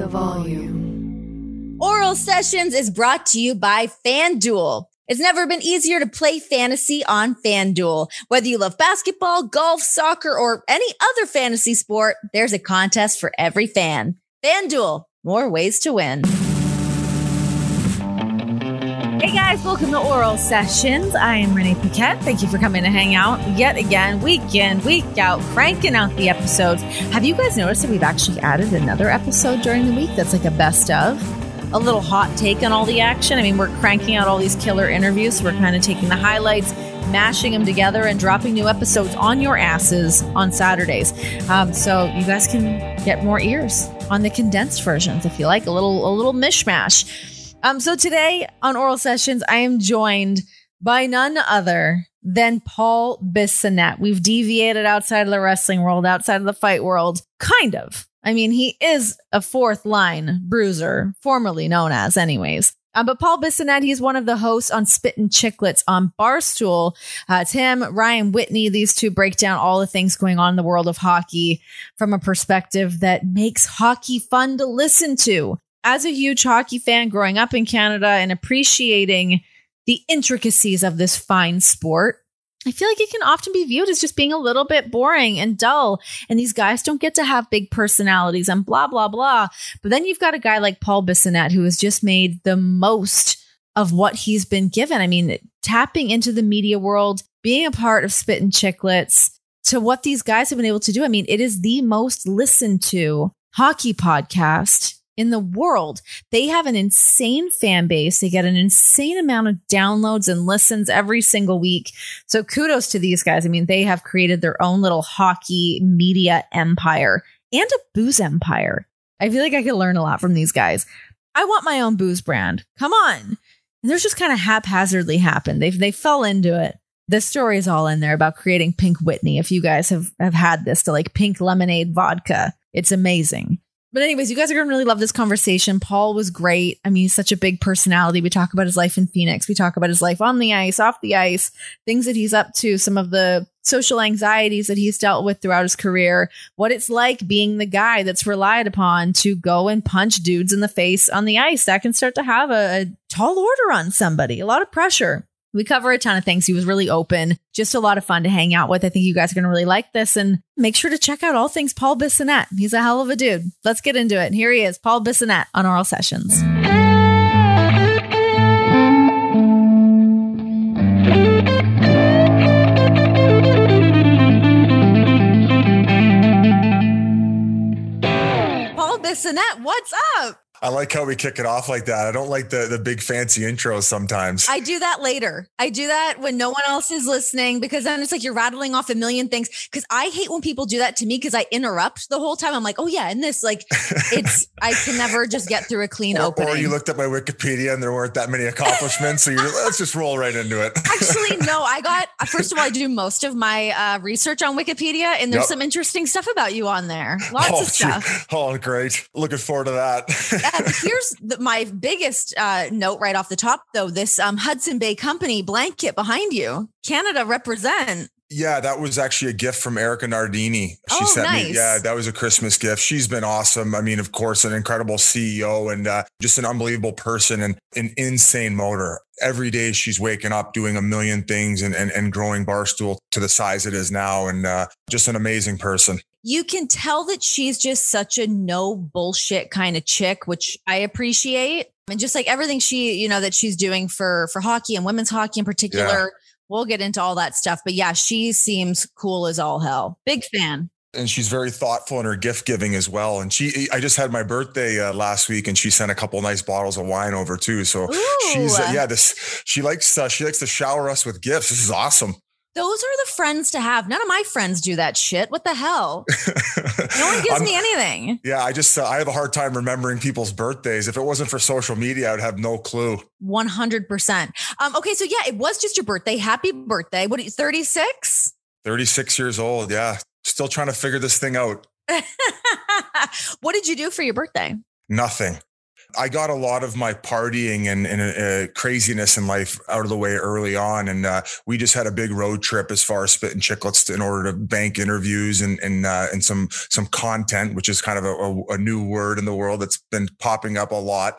the volume. Oral Sessions is brought to you by FanDuel. It's never been easier to play fantasy on FanDuel. Whether you love basketball, golf, soccer, or any other fantasy sport, there's a contest for every fan. FanDuel, more ways to win. Hey guys, welcome to Oral Sessions. I am Renee Paquette. Thank you for coming to hang out yet again, week in, week out, cranking out the episodes. Have you guys noticed that we've actually added another episode during the week that's like a best of? A little hot take on all the action. I mean, we're cranking out all these killer interviews. So we're kind of taking the highlights, mashing them together, and dropping new episodes on your asses on Saturdays. Um, so you guys can get more ears on the condensed versions if you like a little a little mishmash. Um, so today on Oral Sessions, I am joined by none other than Paul Bissonnette. We've deviated outside of the wrestling world, outside of the fight world, kind of. I mean, he is a fourth line bruiser, formerly known as, anyways. Um, but Paul Bissonnette, he's one of the hosts on Spittin' Chiclets on Barstool. Uh, it's him, Ryan Whitney. These two break down all the things going on in the world of hockey from a perspective that makes hockey fun to listen to as a huge hockey fan growing up in Canada and appreciating the intricacies of this fine sport, I feel like it can often be viewed as just being a little bit boring and dull. And these guys don't get to have big personalities and blah, blah, blah. But then you've got a guy like Paul Bissonnette who has just made the most of what he's been given. I mean, tapping into the media world, being a part of Spit and Chiclets to what these guys have been able to do. I mean, it is the most listened to hockey podcast in the world. They have an insane fan base. They get an insane amount of downloads and listens every single week. So kudos to these guys. I mean, they have created their own little hockey media empire and a booze empire. I feel like I could learn a lot from these guys. I want my own booze brand. Come on. And there's just kind of haphazardly happened. They they fell into it. The story is all in there about creating Pink Whitney. If you guys have have had this to like pink lemonade vodka, it's amazing. But anyways, you guys are going to really love this conversation. Paul was great. I mean, he's such a big personality. We talk about his life in Phoenix. We talk about his life on the ice, off the ice, things that he's up to, some of the social anxieties that he's dealt with throughout his career, what it's like being the guy that's relied upon to go and punch dudes in the face on the ice. That can start to have a, a tall order on somebody, a lot of pressure. We cover a ton of things. He was really open, just a lot of fun to hang out with. I think you guys are going to really like this and make sure to check out all things Paul Bissonnette. He's a hell of a dude. Let's get into it. And Here he is, Paul Bissonnette on Oral Sessions. Paul Bissonnette, what's up? I like how we kick it off like that. I don't like the the big fancy intros sometimes. I do that later. I do that when no one else is listening because then it's like you're rattling off a million things. Because I hate when people do that to me because I interrupt the whole time. I'm like, oh yeah, and this like it's I can never just get through a clean or, opening. Or you looked at my Wikipedia and there weren't that many accomplishments, so you're let's just roll right into it. Actually, no. I got first of all, I do most of my uh, research on Wikipedia, and there's Yep. some interesting stuff about you on there. Lots oh, of stuff. oh, great! Looking forward to that. Uh, here's the, my biggest uh, note right off the top, though. This um, Hudson Bay Company blanket behind you, Canada represent. Yeah, that was actually a gift from Erika Nardini. She Oh, sent nice. me. Yeah, that was a Christmas gift. She's been awesome. I mean, of course, an incredible CEO and uh, just an unbelievable person and an insane motor. Every day she's waking up doing a million things and and, and growing Barstool to the size it is now, and uh, just an amazing person. You can tell that she's just such a no bullshit kind of chick, which I appreciate. And just like everything she, you know, that she's doing for for hockey and women's hockey in particular. We'll get into all that stuff. But yeah, she seems cool as all hell. Big fan. and she's very thoughtful in her gift giving as well. And she, I just had my birthday uh, last week, and she sent a couple nice bottles of wine over too. So she's, uh, yeah, this she likes uh, she likes to shower us with gifts. This is awesome. Those are the friends to have. None of my friends do that shit. What the hell? No one gives I'm- me anything. Yeah, I just uh, I have a hard time remembering people's birthdays. If it wasn't for social media, I would have no clue. 100%. Um, okay, so yeah, it was just your birthday. Happy birthday. What are you, 36? Thirty six years old. Yeah, still trying to figure this thing out. what did you do for your birthday? Nothing. I got a lot of my partying and, and uh, craziness in life out of the way early on. And uh, we just had a big road trip as far as spit and chiclets in order to bank interviews and, and, uh, and some, some content, which is kind of a, a, new word in the world that's been popping up a lot.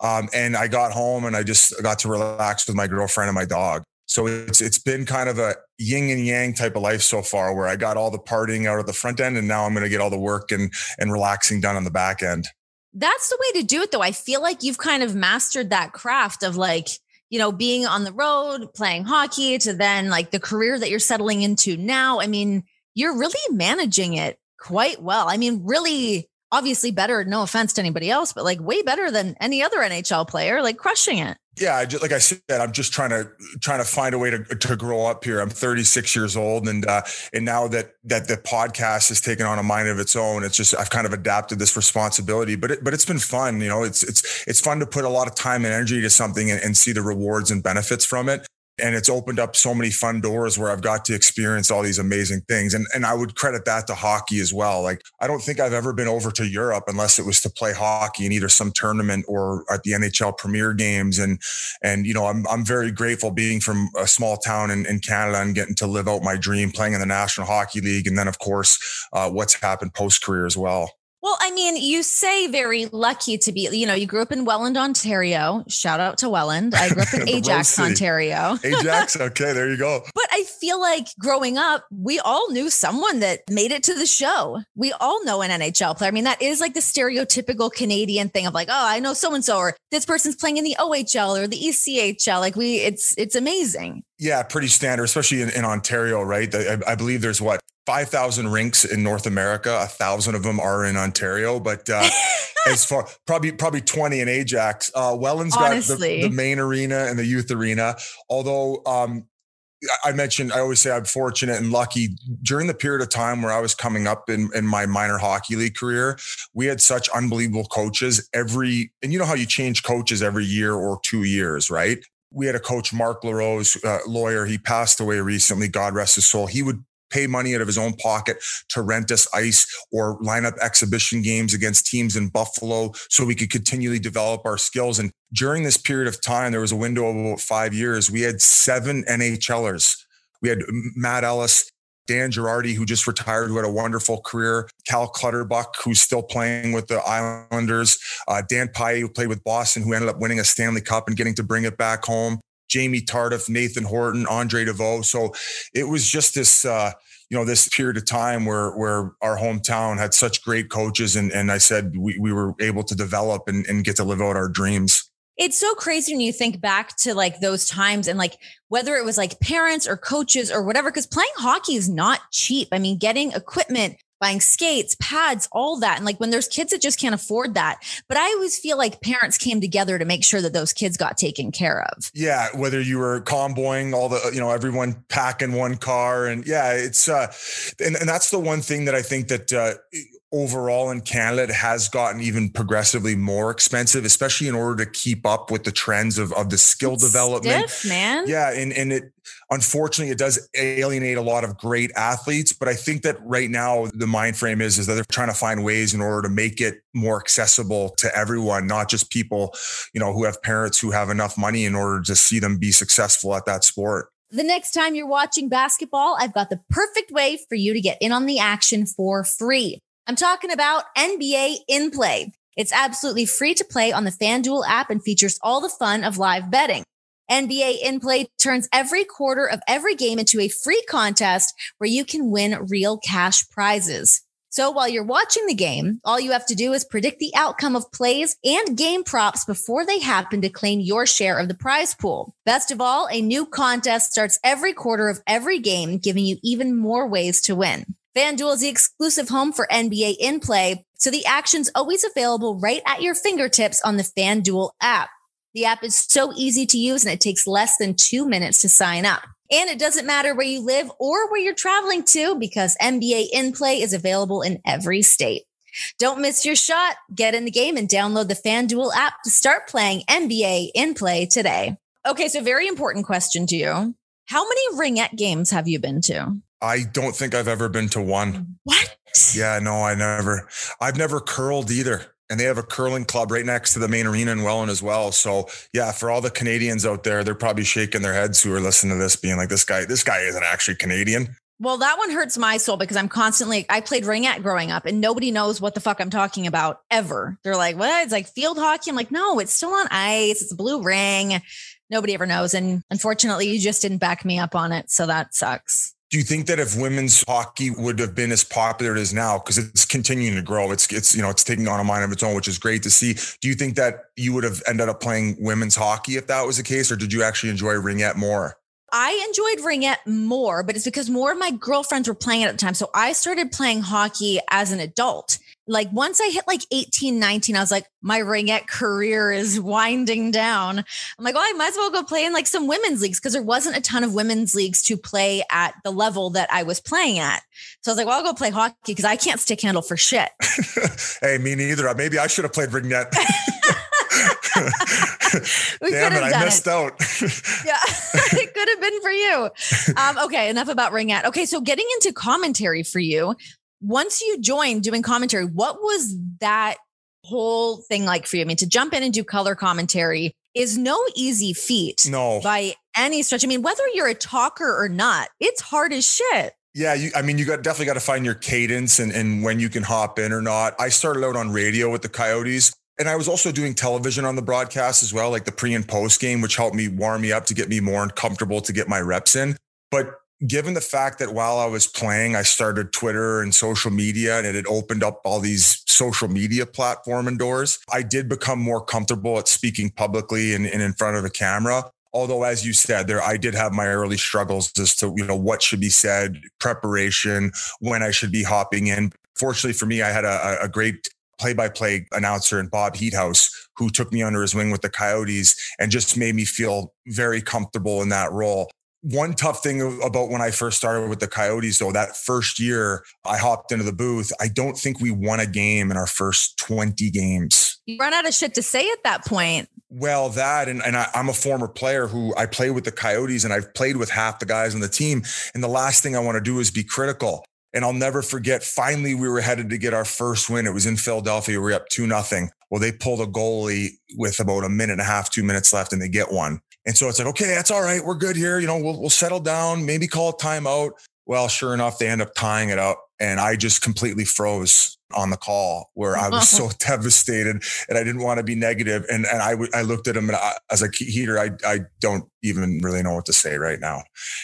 Um, and I got home and I just got to relax with my girlfriend and my dog. So it's it's been kind of a yin and yang type of life so far, where I got all the partying out of the front end, and now I'm going to get all the work and and relaxing done on the back end. That's the way to do it, though. I feel like you've kind of mastered that craft of like you know being on the road, playing hockey, to then like the career that you're settling into now. I mean, you're really managing it quite well. I mean, really obviously better, no offense to anybody else, but like way better than any other NHL player, like crushing it. Yeah, I just, like I said, I'm just trying to trying to find a way to to grow up here. I'm 36 years old, and uh, and now that that the podcast has taken on a mind of its own, it's just I've kind of adapted this responsibility. But it, but it's been fun, you know. It's it's it's fun to put a lot of time and energy to something and, and see the rewards and benefits from it and it's opened up so many fun doors where I've got to experience all these amazing things. And and I would credit that to hockey as well. Like I don't think I've ever been over to Europe unless it was to play hockey in either some tournament or at the NHL Premier Games. And and you know I'm I'm very grateful being from a small town in, in Canada and getting to live out my dream playing in the National Hockey League. And then of course uh, what's happened post career as well. Well, I mean, you say very lucky to be, you know, you grew up in Welland, Ontario. Shout out to Welland. I grew up in Ajax, Ontario. Ajax, okay, there you go. But I feel like growing up, we all knew someone that made it to the show. We all know an NHL player. I mean, that is like the stereotypical Canadian thing of like, oh, I know so and so, or this person's playing in the OHL or the ECHL. Like we, it's it's amazing. Yeah, pretty standard, especially in, in Ontario, right? I, I, believe there's what 5,000 rinks in North America. A thousand of them are in Ontario, but uh, as far probably probably 20 in Ajax. Uh, Welland's Honestly. got the, the, main arena and the youth arena. Although um, I mentioned, I always say I'm fortunate and lucky during the period of time where I was coming up in, in my minor hockey league career. We had such unbelievable coaches every, and you know how you change coaches every year or two years, right? We had a coach, Mark LaRose, uh, lawyer. He passed away recently. God rest his soul. He would pay money out of his own pocket to rent us ice or line up exhibition games against teams in Buffalo so we could continually develop our skills. And during this period of time, there was a window of about five years. We had seven NHLers. We had Matt Ellis, Dan Girardi, who just retired, who had a wonderful career, Cal Clutterbuck, who's still playing with the Islanders, uh, Dan Paille, who played with Boston, who ended up winning a Stanley Cup and getting to bring it back home, Jamie Tardif, Nathan Horton, Andre Deveaux. So it was just this, uh, you know, this period of time where where our hometown had such great coaches, and and I said we we were able to develop and, and get to live out our dreams. It's so crazy when you think back to like those times and like whether it was like parents or coaches or whatever, because playing hockey is not cheap. I mean, getting equipment buying skates, pads, all that. And like when there's kids that just can't afford that. But I always feel like parents came together to make sure that those kids got taken care of. Yeah. Whether you were convoying all the, you know, everyone packing one car and yeah, it's, uh, and, and that's the one thing that I think that, uh, overall in Canada it has gotten even progressively more expensive, especially in order to keep up with the trends of, of the skill it's development. Stiff, man. Yeah. And, and it, unfortunately, it does alienate a lot of great athletes. But I think that right now the mind frame is, is that they're trying to find ways in order to make it more accessible to everyone, not just people, you know, who have parents who have enough money in order to see them be successful at that sport. The next time you're watching basketball, I've got the perfect way for you to get in on the action for free. I'm talking about NBA in play. It's absolutely free to play on the FanDuel app and features all the fun of live betting. NBA in play turns every quarter of every game into a free contest where you can win real cash prizes. So while you're watching the game, all you have to do is predict the outcome of plays and game props before they happen to claim your share of the prize pool. Best of all, a new contest starts every quarter of every game, giving you even more ways to win. FanDuel is the exclusive home for NBA in play, so the action's always available right at your fingertips on the FanDuel app. The app is so easy to use and it takes less than two minutes to sign up. And it doesn't matter where you live or where you're traveling to because NBA in play is available in every state. Don't miss your shot. Get in the game and download the FanDuel app to start playing NBA in play today. Okay, so very important question to you. How many ringette games have you been to? I don't think I've ever been to one. What? Yeah, no, I never. I've never curled either. and they have a curling club right next to the main arena in Welland as well. So yeah, for all the Canadians out there, they're probably shaking their heads who are listening to this, being like, "This guy, this guy isn't actually Canadian." Well, that one hurts my soul because I'm constantly, I played ringette growing up and nobody knows what the fuck I'm talking about ever. They're like, what? It's like field hockey. I'm like, no, it's still on ice. It's a blue ring. Nobody ever knows. And unfortunately, you just didn't back me up on it. So that sucks. Do you think that if women's hockey would have been as popular as now, because it's continuing to grow, it's it's you know it's taking on a mind of its own, which is great to see. Do you think that you would have ended up playing women's hockey if that was the case, or did you actually enjoy ringette more? I enjoyed ringette more, but it's because more of my girlfriends were playing it at the time. So I started playing hockey as an adult. Like once I hit like 18, 19, I was like, my ringette career is winding down. I'm like, well, I might as well go play in like some women's leagues because there wasn't a ton of women's leagues to play at the level that I was playing at. So I was like, well, I'll go play hockey because I can't stick handle for shit. hey, me neither. Maybe I should have played ringette. Damn it, I missed it. out. yeah, it could have been for you. Um, okay, enough about Ring ringette. Okay, so getting into commentary for you. Once you joined doing commentary, what was that whole thing like for you? I mean, to jump in and do color commentary is no easy feat. No. By any stretch. I mean, whether you're a talker or not, it's hard as shit. Yeah, you, I mean, you got definitely got to find your cadence and, and when you can hop in or not. I started out on radio with the Coyotes. And I was also doing television on the broadcast as well, like the pre and post game, which helped me warm me up to get me more comfortable to get my reps in. But given the fact that while I was playing, I started Twitter and social media and it had opened up all these social media platform and doors, I did become more comfortable at speaking publicly and, and in front of a camera. Although, as you said, there I did have my early struggles as to you know what should be said, preparation, when I should be hopping in. Fortunately for me, I had a, a great play by play announcer and Bob Heethuis, who took me under his wing with the Coyotes and just made me feel very comfortable in that role. One tough thing about when I first started with the Coyotes, though, that first year I hopped into the booth, I don't think we won a game in our first 20 games. You run out of shit to say at that point. Well, that and, and I, am a former player who I play with the Coyotes and I've played with half the guys on the team. And the last thing I want to do is be critical. And I'll never forget, finally, we were headed to get our first win. It was in Philadelphia. We were up 2 nothing. Well, they pulled a goalie with about a minute and a half, two minutes left, and they get one. And so it's like, okay, that's all right. We're good here. You know, we'll, we'll settle down, maybe call a timeout. Well, sure enough, they end up tying it up. And I just completely froze on the call where I was so devastated and I didn't want to be negative. And, and I, I looked at him and I, as a heater, I, I don't even really know what to say right now.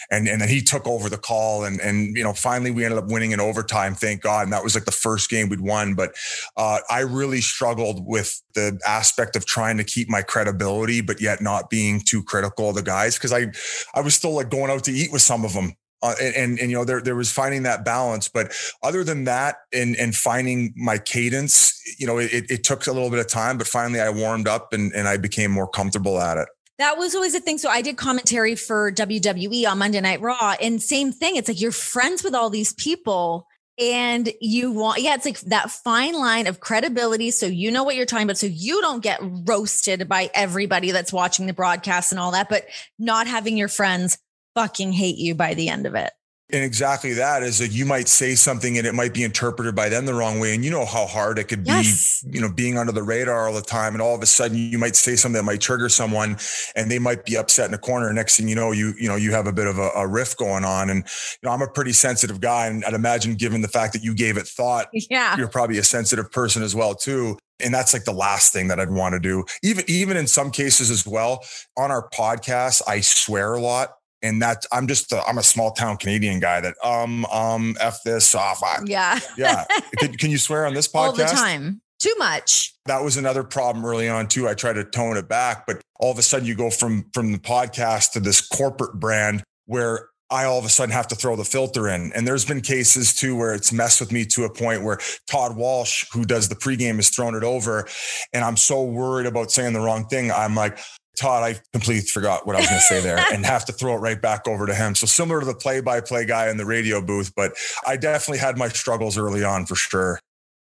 And, and then he took over the call and, and, you know, finally we ended up winning in overtime. Thank God. And that was like the first game we'd won. But uh, I really struggled with the aspect of trying to keep my credibility, but yet not being too critical of the guys. Cause I, I was still like going out to eat with some of them uh, and, and, and you know there there was finding that balance but other than that and and finding my cadence you know it, it took a little bit of time but finally i warmed up and and i became more comfortable at it that was always a thing. So I did commentary for WWE on Monday Night Raw, and same thing. It's like you're friends with all these people, and you want, yeah, it's like that fine line of credibility. So you know what you're talking about. So you don't get roasted by everybody that's watching the broadcast and all that, but not having your friends fucking hate you by the end of it. And exactly that is that you might say something and it might be interpreted by them the wrong way. And you know how hard it could yes. be, you know, being under the radar all the time. And all of a sudden you might say something that might trigger someone and they might be upset in a corner. Next thing you know, you, you know, you have a bit of a, a riff going on. And, you know, I'm a pretty sensitive guy. And I'd imagine given the fact that you gave it thought, yeah. you're probably a sensitive person as well, too. And that's like the last thing that I'd want to do. Even, even in some cases as well on our podcast, I swear a lot and that I'm just i am a small town Canadian guy that um um f this off. I, yeah, yeah. can, can, you swear on this podcast all the time? Too much. That was another problem early on too. I tried to tone it back, but all of a sudden you go from from the podcast to this corporate brand where I all of a sudden have to throw the filter in. And there's been cases too where it's messed with me to a point where Todd Walsh, who does the pregame, has thrown it over. And I'm so worried about saying the wrong thing. I'm like, Todd, I completely forgot what I was going to say there and have to throw it right back over to him. So similar to the play by play guy in the radio booth, but I definitely had my struggles early on for sure.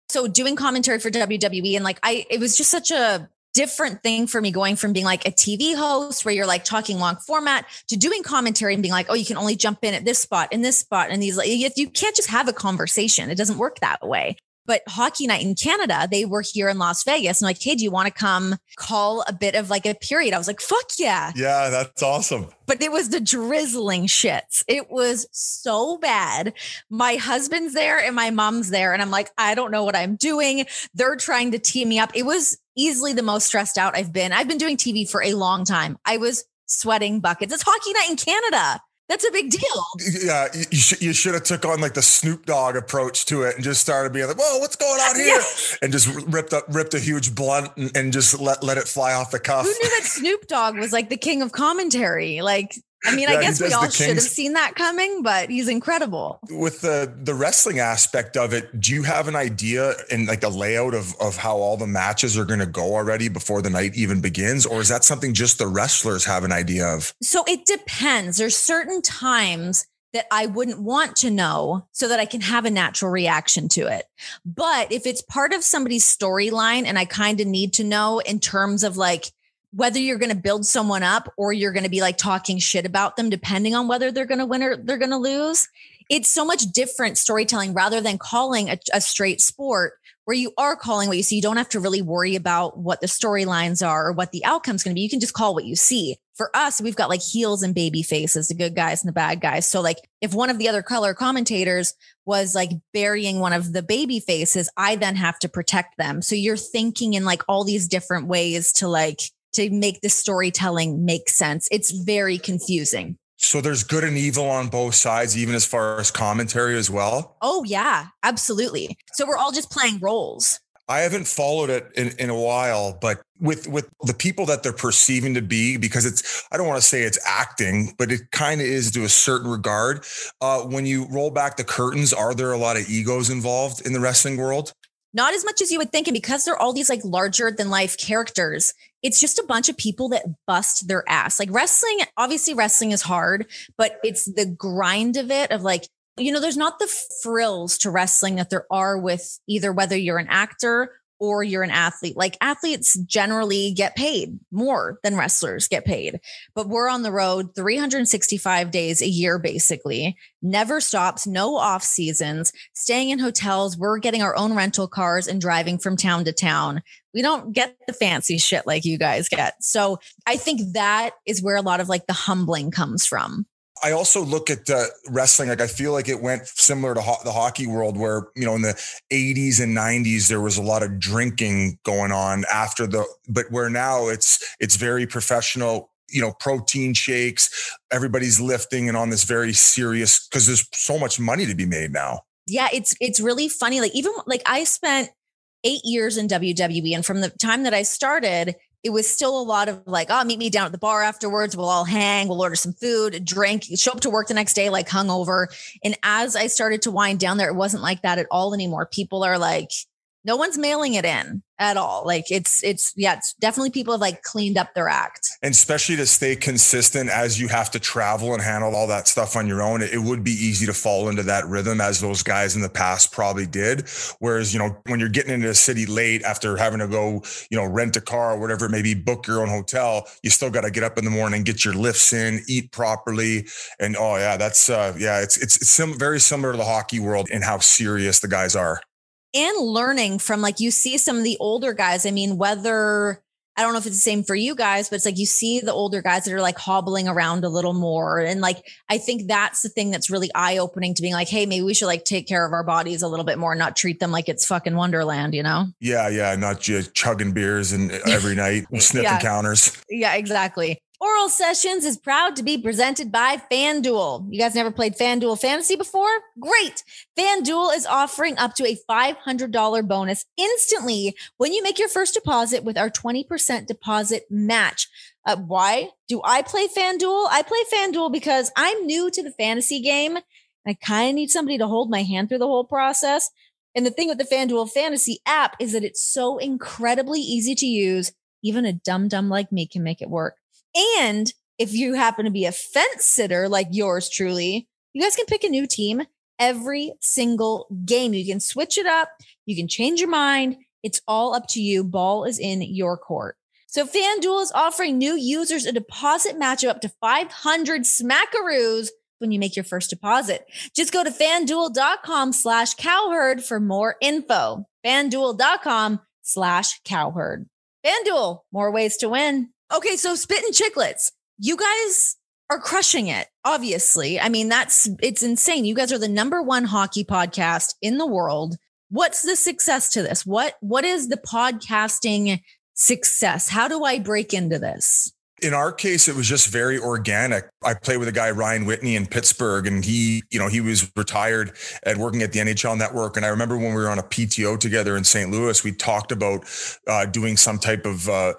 So doing commentary for WWE and like I, it was just such a different thing for me going from being like a TV host where you're like talking long format to doing commentary and being like, oh, you can only jump in at this spot, in this spot, and these like you can't just have a conversation. It doesn't work that way. But hockey night in Canada, they were here in Las Vegas. And like, hey, do you want to come call a bit of like a period? I was like, fuck yeah. Yeah, that's awesome. But it was the drizzling shits. It was so bad. My husband's there and my mom's there. And I'm like, I don't know what I'm doing. They're trying to tee me up. It was easily the most stressed out I've been. I've been doing TV for a long time. I was sweating buckets. It's hockey night in Canada. That's a big deal. Yeah, you, sh- you should have took on like the Snoop Dogg approach to it and just started being like, "Whoa, what's going on here?" Yeah. And just ripped up, ripped a huge blunt and, and, just let let it fly off the cuff. Who knew that Snoop Dogg was like the king of commentary? Like I mean, yeah, I guess we all should have seen that coming, but he's incredible. With the the wrestling aspect of it, do you have an idea and like a layout of of how all the matches are going to go already before the night even begins, or is that something just the wrestlers have an idea of? So it depends. There's certain times that I wouldn't want to know so that I can have a natural reaction to it. But if it's part of somebody's storyline and I kind of need to know in terms of like whether you're going to build someone up or you're going to be like talking shit about them, depending on whether they're going to win or they're going to lose. It's so much different storytelling rather than calling a, a, straight sport where you are calling what you see. You don't have to really worry about what the storylines are or what the outcome's going to be. You can just call what you see. For us, we've got like heels and baby faces, the good guys and the bad guys. So like if one of the other color commentators was like burying one of the baby faces, I then have to protect them. So you're thinking in like all these different ways to like to make the storytelling make sense. It's very confusing. So there's good and evil on both sides, even as far as commentary as well. Oh yeah, absolutely. So we're all just playing roles. I haven't followed it in, in a while, but with with the people that they're perceiving to be, because it's I don't want to say it's acting, but it kind of is to a certain regard. Uh, when you roll back the curtains, are there a lot of egos involved in the wrestling world? Not as much as you would think, and because they're all these like larger than life characters, it's just a bunch of people that bust their ass. Like wrestling, obviously wrestling is hard, but it's the grind of it of like, you know, there's not the frills to wrestling that there are with either whether you're an actor or you're an athlete. Like athletes generally get paid more than wrestlers get paid, but we're on the road 365 days a year, basically, never stops, no off seasons, staying in hotels. We're getting our own rental cars and driving from town to town. We don't get the fancy shit like you guys get. So I think that is where a lot of like the humbling comes from. I also look at uh, wrestling like I feel like it went similar to ho- the hockey world, where you know in the '80s and '90s there was a lot of drinking going on after the, but where now it's it's very professional. You know, protein shakes. Everybody's lifting and on this very serious because there's so much money to be made now. Yeah, it's it's really funny. Like even like I spent eight years in WWE, and from the time that I started, it was still a lot of like, oh, meet me down at the bar afterwards. We'll all hang. We'll order some food, drink, show up to work the next day like hungover. And as I started to wind down there, it wasn't like that at all anymore. People are like, no one's mailing it in at all. Like it's it's yeah, it's definitely people have like cleaned up their act. And especially to stay consistent as you have to travel and handle all that stuff on your own, it would be easy to fall into that rhythm as those guys in the past probably did. Whereas, you know, when you're getting into a city late after having to go, you know, rent a car or whatever, maybe book your own hotel, you still got to get up in the morning, get your lifts in, eat properly. And oh yeah, that's uh yeah, it's it's, it's sim- very similar to the hockey world in how serious the guys are and learning from like you see some of the older guys. I mean, whether I don't know if it's the same for you guys, but it's like you see the older guys that are like hobbling around a little more. And like, I think that's the thing that's really eye opening to being like, hey, maybe we should like take care of our bodies a little bit more, and not treat them like it's fucking Wonderland, you know? Yeah. Yeah. Not just chugging beers and uh, every night sniffing yeah. counters. Yeah, exactly. Oral Sessions is proud to be presented by FanDuel. You guys never played FanDuel Fantasy before? Great. FanDuel is offering up to a $500 bonus instantly when you make your first deposit with our 20% deposit match. Uh, why do I play FanDuel? I play FanDuel because I'm new to the fantasy game. I kind of need somebody to hold my hand through the whole process. And the thing with the FanDuel Fantasy app is that it's so incredibly easy to use. Even a dumb dumb like me can make it work. And if you happen to be a fence sitter like yours truly, you guys can pick a new team every single game. You can switch it up, you can change your mind. It's all up to you. Ball is in your court. So FanDuel is offering new users a deposit match of up to 500 smackaroos when you make your first deposit. Just go to fanduel.com slash cowherd for more info. Fanduel.com slash cowherd. FanDuel, more ways to win. Okay, so spit and Chiclets, you guys are crushing it, obviously. I mean, that's it's insane. You guys are the number one hockey podcast in the world. What's the success to this? What what is the podcasting success? How do I break into this? In our case, it was just very organic. I played with a guy, Ryan Whitney in Pittsburgh, and he, you know, he was retired and working at the NHL network. And I remember when we were on a PTO together in St. Louis, we talked about uh, doing some type of, uh,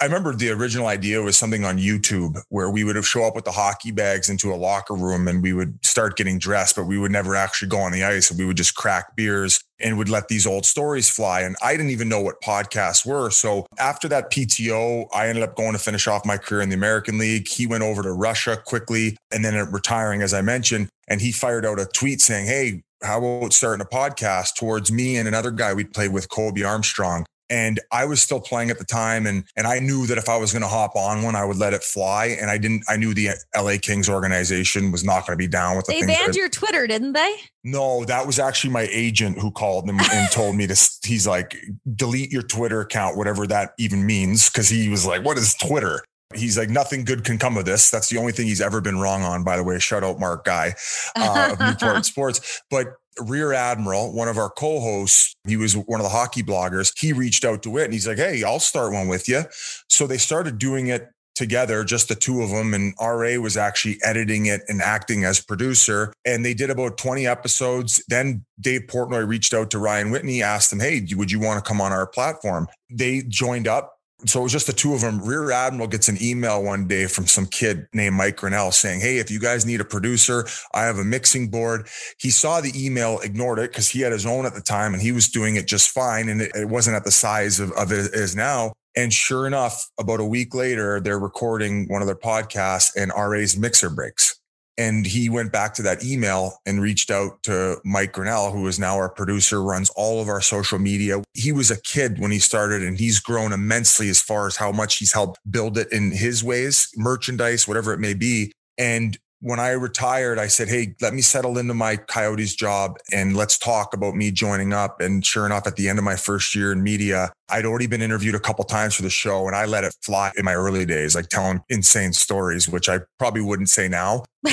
I, remember the original idea was something on YouTube where we would have show up with the hockey bags into a locker room and we would start getting dressed, but we would never actually go on the ice. We would just crack beers and would let these old stories fly. And I didn't even know what podcasts were. So after that PTO, I ended up going to finish off my career in the American League. He went over to Russia quickly and then retiring, as I mentioned. And he fired out a tweet saying, Hey, how about starting a podcast towards me and another guy we played with, Colby Armstrong? And I was still playing at the time and and I knew that if I was going to hop on one I would let it fly and I didn't I knew the LA Kings organization was not going to be down with the They banned your Twitter, didn't they? No, that was actually my agent who called and, and told me to he's like delete your Twitter account whatever that even means cuz he was like what is Twitter? He's like, nothing good can come of this. That's the only thing he's ever been wrong on, by the way. Shout out Mark Guy uh, of Newport Sports. But Rear Admiral, one of our co hosts, he was one of the hockey bloggers. He reached out to it and he's like, Hey, I'll start one with you. So they started doing it together, just the two of them. And RA was actually editing it and acting as producer. And they did about 20 episodes. Then Dave Portnoy reached out to Ryan Whitney, asked him, Hey, would you want to come on our platform? They joined up so it was just the two of them. Rear Admiral gets an email one day from some kid named Mike Grinnell saying, Hey, if you guys need a producer, I have a mixing board. He saw the email, ignored it because he had his own at the time and he was doing it just fine. And it, it wasn't at the size of, of it is now. And sure enough, about a week later, they're recording one of their podcasts and RA's mixer breaks. And he went back to that email and reached out to Mike Grinnell, who is now our producer, runs all of our social media. He was a kid when he started and he's grown immensely as far as how much he's helped build it in his ways, merchandise, whatever it may be. And when I retired, I said, Hey, let me settle into my Coyotes job and let's talk about me joining up. And sure enough, at the end of my first year in media, I'd already been interviewed a couple times for the show and I let it fly in my early days, like telling insane stories, which I probably wouldn't say now.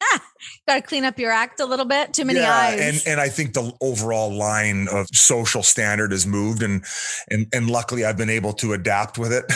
got to clean up your act a little bit. Too many yeah, eyes. And and I think the overall line of social standard has moved, and and and luckily I've been able to adapt with it.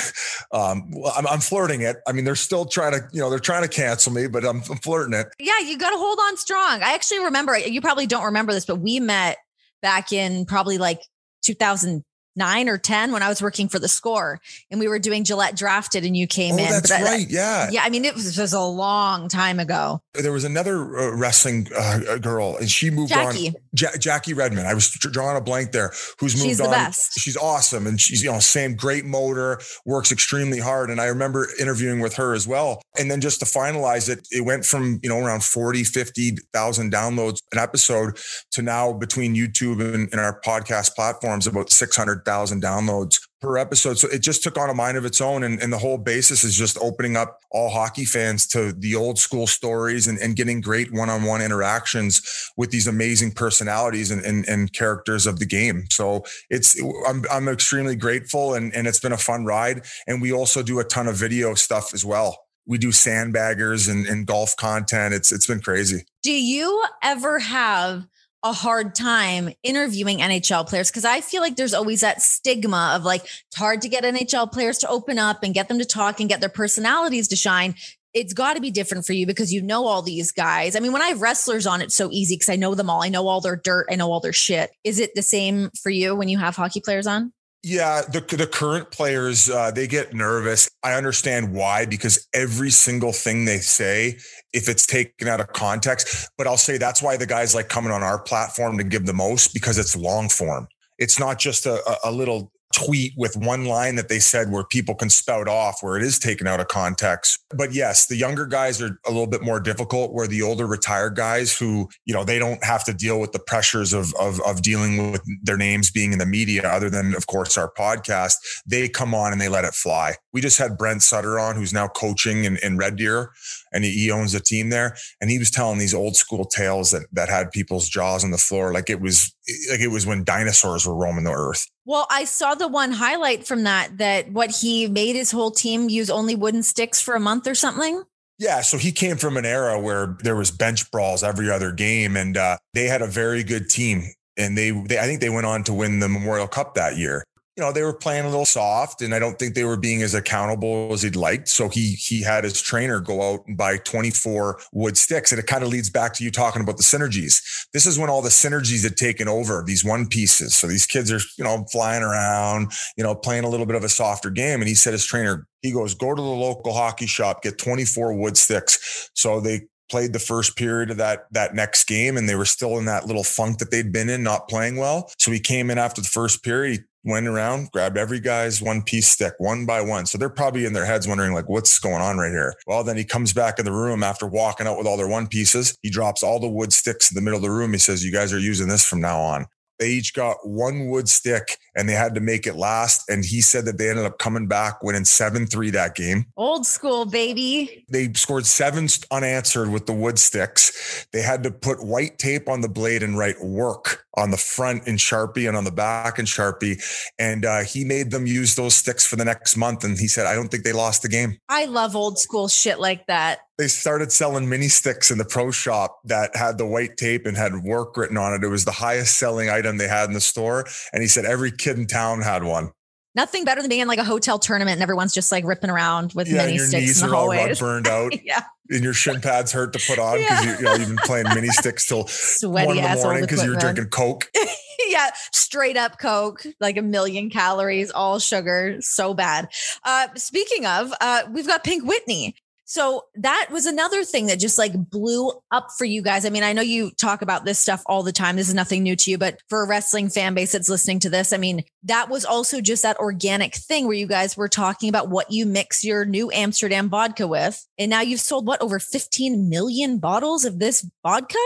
Um, I'm, I'm flirting it. I mean, they're still trying to, you know, they're trying to cancel me, but I'm, I'm flirting it. Yeah, you got to hold on strong. I actually remember. You probably don't remember this, but we met back in probably like 2000 nine or 10 when I was working for the score and we were doing Gillette drafted and you came oh, in. That's right. yeah. Yeah. I mean, it was, it was, a long time ago. There was another uh, wrestling uh, girl and she moved Jackie. on. Ja- Jackie Redmond. I was drawing a blank there who's moved she's on. The best. She's awesome. And she's, you know, same great motor, works extremely hard. And I remember interviewing with her as well. And then just to finalize it, it went from, you know, around 40, 50,000 downloads an episode to now between YouTube and, and our podcast platforms, about 600 100,000 downloads per episode. So it just took on a mind of its own. And, and the whole basis is just opening up all hockey fans to the old school stories and, and getting great one on one interactions with these amazing personalities and, and, and, characters of the game. So it's, I'm, I'm extremely grateful and, and it's been a fun ride. And we also do a ton of video stuff as well we do sandbaggers and, and, golf content. It's it's been crazy. Do you ever have a hard time interviewing NHL players because I feel like there's always that stigma of like it's hard to get NHL players to open up and get them to talk and get their personalities to shine. It's got to be different for you because you know all these guys. I mean, when I have wrestlers on, it's so easy because I know them all. I know all their dirt. I know all their shit. Is it the same for you when you have hockey players on? Yeah, the the current players uh, they get nervous. I understand why because every single thing they say, if it's taken out of context, but I'll say that's why the guys like coming on our platform to give the most because it's long form. It's not just a, a little tweet with one line that they said where people can spout off where it is taken out of context. But yes, the younger guys are a little bit more difficult where the older retired guys who, you know, they don't have to deal with the pressures of, of, of dealing with their names being in the media other than of course our podcast, they come on and they let it fly. We just had Brent Sutter on who's now coaching in, in Red Deer and he, owns a team there. And he was telling these old school tales that, that had people's jaws on the floor. Like it was, like it was when dinosaurs were roaming the earth. Well, I saw the one highlight from that that what he made his whole team use only wooden sticks for a month or something. Yeah, so he came from an era where there was bench brawls every other game, and uh, they had a very good team. And they, they, I think they went on to win the Memorial Cup that year you know, they were playing a little soft and I don't think they were being as accountable as he'd liked. So he he had his trainer go out and buy 24 wood sticks. And it kind of leads back to you talking about the synergies. This is when all the synergies had taken over these one pieces. So these kids are, you know, flying around, you know, playing a little bit of a softer game. And he said his trainer, he goes, go to the local hockey shop, get 24 wood sticks. So they played the first period of that that next game and they were still in that little funk that they'd been in not playing well so he came in after the first period went around, grabbed every guy's one piece stick one by one. So they're probably in their heads wondering, like, what's going on right here? Well, then he comes back in the room after walking out with all their one pieces. He drops all the wood sticks in the middle of the room. He says, You guys are using this from now on. They each got one wood stick and they had to make it last. And he said that they ended up coming back winning 7 3 that game. Old school, baby. They scored seven unanswered with the wood sticks. They had to put white tape on the blade and write work on the front in Sharpie and on the back in Sharpie. And uh, he made them use those sticks for the next month. And he said, I don't think they lost the game. I love old school shit like that. They started selling mini sticks in the pro shop that had the white tape and had work written on it. It was the highest selling item they had in the store. And he said every kid in town had one. Nothing better than being in like a hotel tournament and everyone's just like ripping around with yeah, mini your sticks knees in the are all hallways. burned out. yeah. And your shin pads hurt to put on because Yeah. you, you know, you've been playing mini sticks till Sweaty one in the morning because you're drinking Coke. yeah, straight up Coke, like a million calories, all sugar, so bad. Uh, speaking of, uh, we've got Pink Whitney. So that was another thing that just like blew up for you guys. I mean, I know you talk about this stuff all the time. This is nothing new to you, but for a wrestling fan base that's listening to this, I mean, that was also just that organic thing where you guys were talking about what you mix your new Amsterdam vodka with. And now you've sold what over 15 million bottles of this vodka?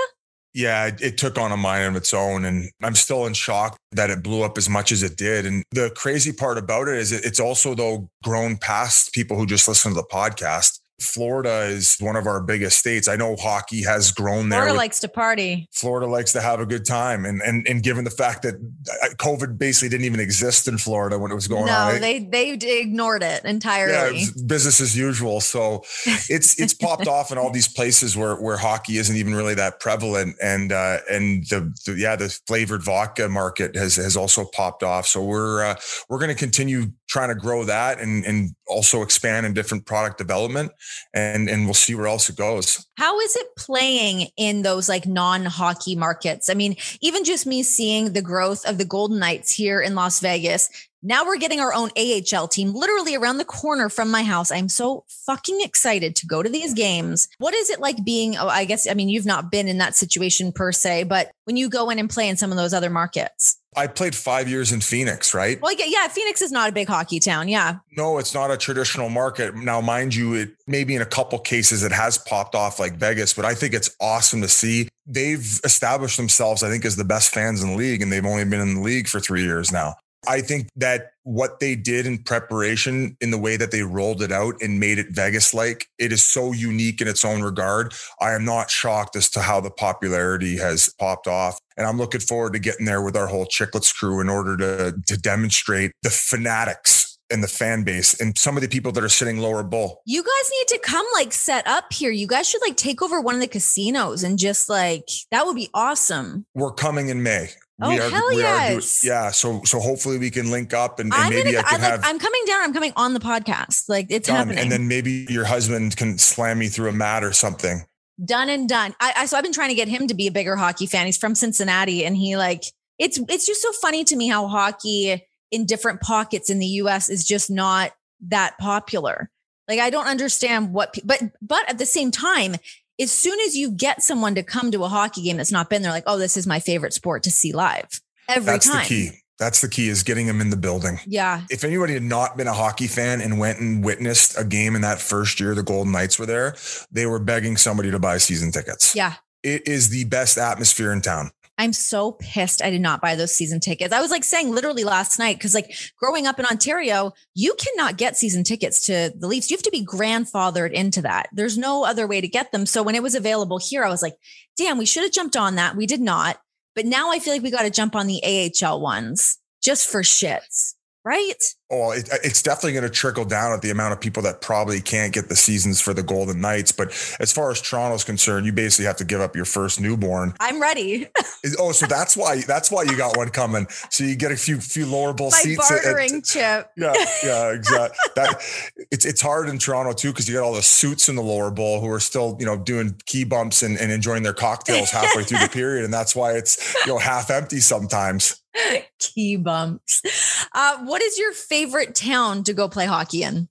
Yeah, it, took on a mind of its own. And I'm still in shock that it blew up as much as it did. And the crazy part about it is it's also, though, grown past people who just listen to the podcast. Florida is one of our biggest states. I know hockey has grown there. Florida with- likes to party. Florida likes to have a good time. And, and, and given the fact that uh, COVID basically didn't even exist in Florida when it was going no, on. it- they they ignored it yeah, entirely. it was business as usual. So it's it's popped off in all these places where where hockey isn't even really that prevalent, and uh, and the, the yeah the flavored vodka market has has also popped off. So we're uh, we're going to continue trying to grow that and and also expand in different product development, and and we'll see where else it goes. How is it playing in those like non-hockey markets? I mean, even just me seeing the growth of the Golden Knights here in Las Vegas. Now we're getting our own AHL team literally around the corner from my house. I'm so fucking excited to go to these games. What is it like being, oh, I guess, I mean, you've not been in that situation per se, but when you go in and play in some of those other markets? I played five years in Phoenix, right? Well, yeah, yeah, Phoenix is not a big hockey town. Yeah. No, it's not a traditional market. Now, mind you, it maybe in a couple cases it has popped off like Vegas, but I think it's awesome to see. They've established themselves, I think, as the best fans in the league, and they've only been in the league for three years now. I think that what they did in preparation in the way that they rolled it out and made it Vegas like, it is so unique in its own regard. I am not shocked as to how the popularity has popped off. And I'm looking forward to getting there with our whole Chiclets crew in order to, to demonstrate the fanatics and the fan base and some of the people that are sitting lower bowl. You guys need to come like set up here. You guys should like take over one of the casinos and just like that would be awesome. We're coming in May. Oh, hell doing- yes. yeah. So so hopefully we can link up and, and I'm maybe gonna, I can I, have like, I'm coming down. I'm coming on the podcast. Like it's done. happening. And then maybe your husband can slam me through a mat or something. done and done. I, I so I've been trying to get him to be a bigger hockey fan. He's from Cincinnati, and he like it's it's just so funny to me how hockey in different pockets in the U.S. is just not that popular. Like I don't understand what, but but at the same time, as soon as you get someone to come to a hockey game that's not been there, like oh, this is my favorite sport to see live every That's time. That's the key. That's the key is getting them in the building. Yeah. If anybody had not been a hockey fan and went and witnessed a game in that first year the Golden Knights were there, they were begging somebody to buy season tickets. Yeah. It is the best atmosphere in town. I'm so pissed I did not buy those season tickets. I was like saying literally last night because like growing up in Ontario, you cannot get season tickets to the Leafs. You have to be grandfathered into that. There's no other way to get them. So when it was available here, I was like, damn, we should have jumped on that. We did not. But now I feel like we got to jump on the AHL ones just for shits, right? Oh, it, uh, it's definitely going to trickle down at the amount of people that probably can't get the seasons for the Golden Knights. But as far as Toronto's concerned, you basically have to give up your first newborn. I'm ready. oh, so that's why that's why you got one coming. So you get a few few lower bowl My seats. at- at- bartering chip. yeah, yeah, exactly. That it's it's hard in Toronto too because you got all the suits in the lower bowl who are still you know doing key bumps and, and enjoying their cocktails halfway through the period, and that's why it's you know half empty sometimes. Key bumps. Uh, what is your favorite town to go play hockey in?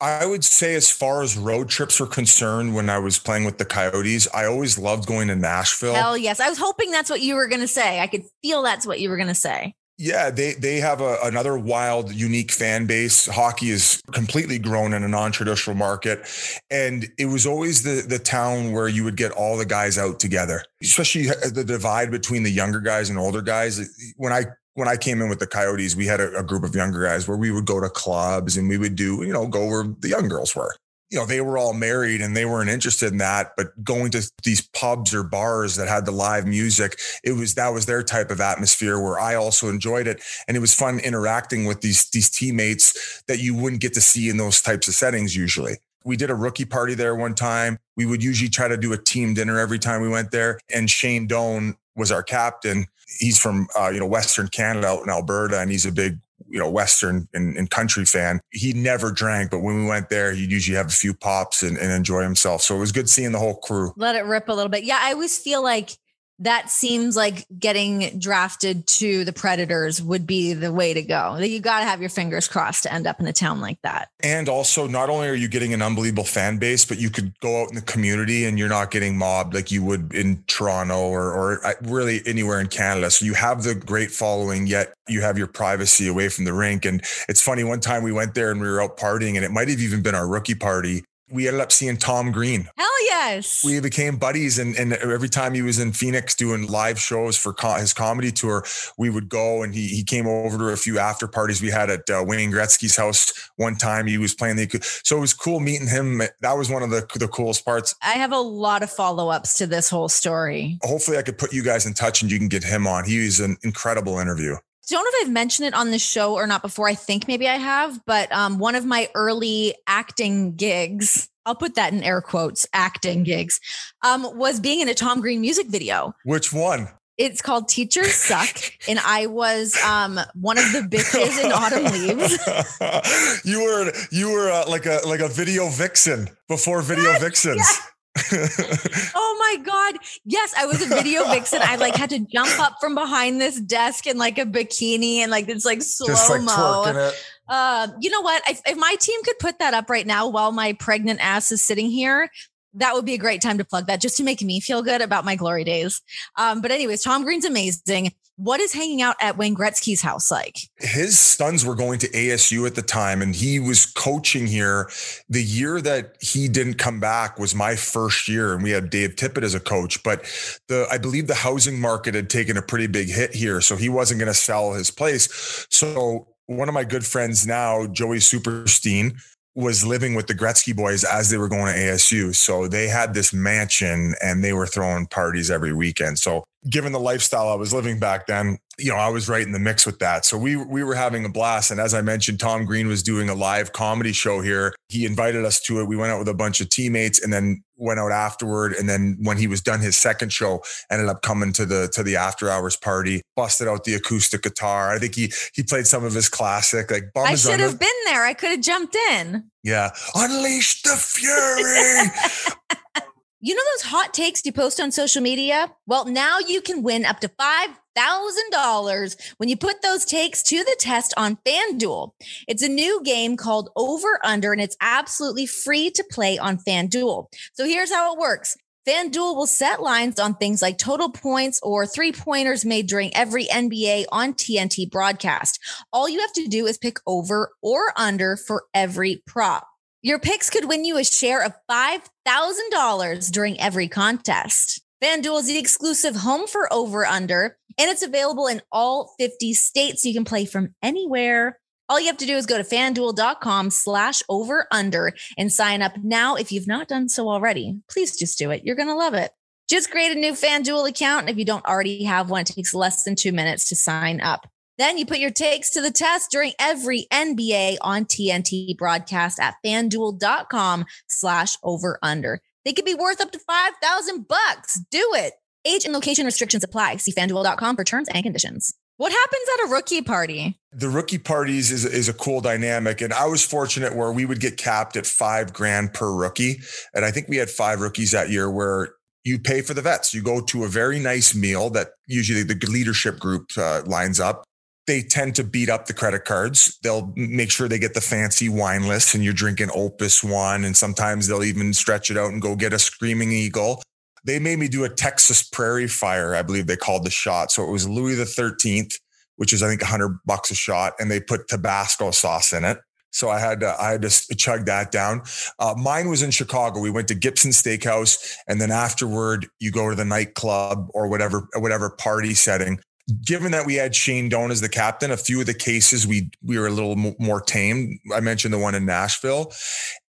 I would say, as far as road trips were concerned, when I was playing with the Coyotes, I always loved going to Nashville. Hell yes. I was hoping that's what you were going to say. I could feel that's what you were going to say. Yeah, they they have a, another wild, unique fan base. Hockey is completely grown in a non-traditional market, and it was always the the town where you would get all the guys out together, especially the divide between the younger guys and older guys. When I when I came in with the Coyotes, we had a, a group of younger guys where we would go to clubs and we would do, you know, go where the young girls were you know, they were all married and they weren't interested in that. But going to these pubs or bars that had the live music, it was that was their type of atmosphere where I also enjoyed it. And it was fun interacting with these these teammates that you wouldn't get to see in those types of settings usually. We did a rookie party there one time. We would usually try to do a team dinner every time we went there. And Shane Doan was our captain. He's from uh, you know Western Canada out in Alberta, and he's a big you know Western and, and, country fan. He never drank, but when we went there, he'd usually have a few pops and, and enjoy himself. So it was good seeing the whole crew. Let it rip a little bit. Yeah, I always feel like that seems like getting drafted to the Predators would be the way to go. You got to have your fingers crossed to end up in a town like that. And also, not only are you getting an unbelievable fan base, but you could go out in the community and you're not getting mobbed like you would in Toronto or, or uh, really anywhere in Canada. So you have the great following, yet you have your privacy away from the rink. And it's funny, one time we went there and we were out partying, and it might have even been our rookie party. We ended up seeing Tom Green. Hell yes. We became buddies, and, and every time he was in Phoenix doing live shows for co- his comedy tour, we would go. And he he came over to a few after parties we had at uh, Wayne Gretzky's house one time. He was playing the so it was cool meeting him. That was one of the the coolest parts. I have a lot of follow ups to this whole story. Hopefully, I could put you guys in touch and you can get him on. He was an incredible interview don't know if I've mentioned it on the show or not before. I think maybe I have, but um, one of my early acting gigs, I'll put that in air quotes, acting gigs, um, was being in a Tom Green music video. Which one? It's called Teachers Suck, and I was um, one of the bitches in Autumn Leaves. you were you were uh, like a like a video vixen before video yes, vixens. Yes. Oh my god. Yes i was a video vixen. I like had to jump up from behind this desk in like a bikini and like it's like slow mo like uh, you know what? If, if my team could put that up right now while my pregnant ass is sitting here that would be a great time to plug that just to make me feel good about my glory days. Um, but anyways, Tom Green's amazing. What is hanging out at Wayne Gretzky's house like? His sons were going to ASU at the time, and he was coaching here. The year that he didn't come back was my first year, and we had Dave Tippett as a coach. But the I believe the housing market had taken a pretty big hit here, so he wasn't going to sell his place. So one of my good friends now, Joey Superstein, was living with the Gretzky boys as they were going to ASU. So they had this mansion and they were throwing parties every weekend. So given the lifestyle I was living back then, you know, I was right in the mix with that. So we we were having a blast. And as I mentioned, Tom Green was doing a live comedy show here. He invited us to it. We went out with a bunch of teammates and then went out afterward. And then when he was done his second show, ended up coming to the to the after hours party, busted out the acoustic guitar. I think he he played some of his classic like I should have been there. I could have jumped in. Yeah. Unleash the fury. You know those hot takes you post on social media? Well, now you can win up to $5,000 when you put those takes to the test on FanDuel. It's a new game called Over Under, and it's absolutely free to play on FanDuel. So here's how it works FanDuel will set lines on things like total points or three pointers made during every NBA on TNT broadcast. All you have to do is pick over or under for every prop. Your picks could win you a share of $5,000 during every contest. FanDuel is the exclusive home for over under, and it's available in all 50 states. You can play from anywhere. All you have to do is go to fanduel.com slash over under and sign up now. If you've not done so already, please just do it. You're going to love it. Just create a new FanDuel account. And if you don't already have one, it takes less than two minutes to sign up. Then you put your takes to the test during every NBA on TNT broadcast at fanduel.com slash over under. They could be worth up to 5,000 bucks. Do it. Age and location restrictions apply. See fanduel.com for terms and conditions. What happens at a rookie party? The rookie parties is, is a cool dynamic. And I was fortunate where we would get capped at five grand per rookie. And I think we had five rookies that year where you pay for the vets. You go to a very nice meal that usually the leadership group uh, lines up. They tend to beat up the credit cards. They'll make sure they get the fancy wine list and you're drinking Opus One. And sometimes they'll even stretch it out and go get a Screaming Eagle they made me do a Texas prairie fire, I believe they called the shot. So it was Louis the 13th, which is I think 100 bucks a shot, and they put Tabasco sauce in it. So I had to, I had to chug that down. Uh, mine was in Chicago. We went to Gibson Steakhouse, and then afterward, you go to the nightclub or whatever whatever party setting. Given that we had Shane Doan as the captain, a few of the cases we we were a little more tame. I mentioned the one in Nashville,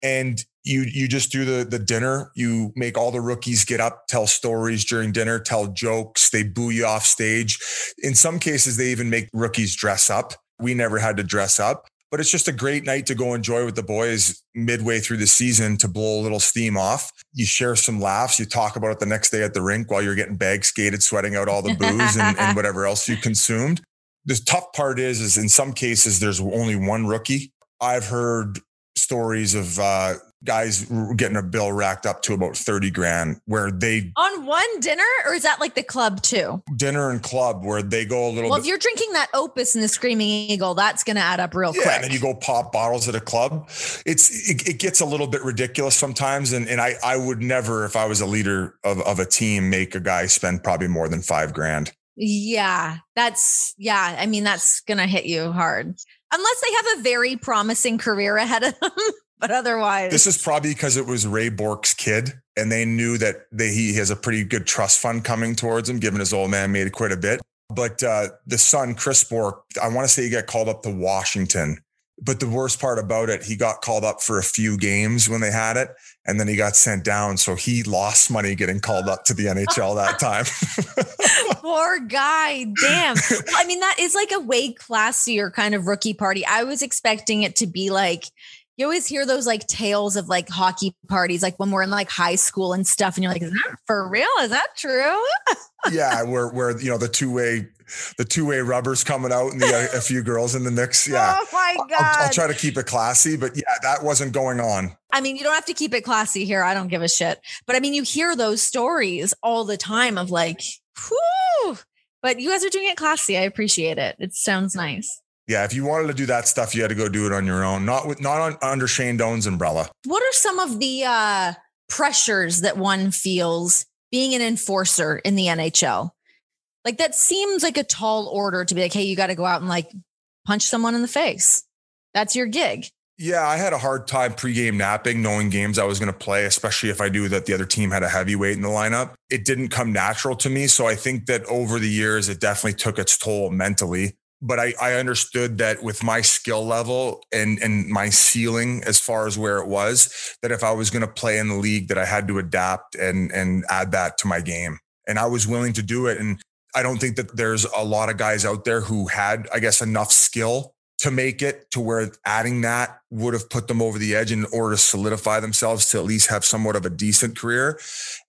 and you you just do the the dinner. You make all the rookies get up, tell stories during dinner, tell jokes. They boo you off stage. In some cases, they even make rookies dress up. We never had to dress up, but it's just a great night to go enjoy with the boys midway through the season to blow a little steam off. You share some laughs. You talk about it the next day at the rink while you're getting bag skated, sweating out all the booze and, and whatever else you consumed. The tough part is, is in some cases there's only one rookie. I've heard stories of uh, guys getting a bill racked up to about 30 grand where they on one dinner or is that like the club too? Dinner and club where they go a little well bit, if you're drinking that opus and the screaming eagle that's going to add up real yeah, quick. and then you go pop bottles at a club. It's it, it, gets a little bit ridiculous sometimes and, and i i would never if i was a leader of, of a team make a guy spend probably more than five grand. Yeah that's yeah i mean that's gonna hit you hard. Unless they have a very promising career ahead of them but otherwise, this is probably because it was Ray Bourque's kid, and they knew that they, he has a pretty good trust fund coming towards him, given his old man made quite a bit. But uh, the son, Chris Bourque, I want to say he got called up to Washington. But the worst part about it, he got called up for a few games when they had it, and then he got sent down. So he lost money getting called up to the NHL that time. Poor guy. Damn. Well, I mean, that is like a way classier kind of rookie party. I was expecting it to be like, you always hear those like tales of like hockey parties, like when we're in like high school and stuff, and you're like, is that for real? Is that true? yeah, where where you know the two way the two way rubbers coming out and the, uh, a few girls in the mix. Yeah. Oh my god! I'll, I'll, try to keep it classy, but yeah, that wasn't going on. I mean, you don't have to keep it classy here. I don't give a shit. But I mean, you hear those stories all the time of like, whoo. But you guys are doing it classy. I appreciate it. It sounds nice yeah, if you wanted to do that stuff, you had to go do it on your own, not with not on, under Shane Doan's umbrella. What are some of the uh, pressures that one feels being an enforcer in the NHL? Like that seems like a tall order to be like, hey, you got to go out and like punch someone in the face. That's your gig. Yeah, I had a hard time pregame napping, knowing games I was going to play, especially if I knew that the other team had a heavyweight in the lineup. It didn't come natural to me. So I think that over the years, it definitely took its toll mentally but I, I understood that with my skill level and and my ceiling as far as where it was that if I was going to play in the league that I had to adapt and and add that to my game and I was willing to do it and I don't think that there's a lot of guys out there who had I guess enough skill to make it to where adding that would have put them over the edge in order to solidify themselves to at least have somewhat of a decent career.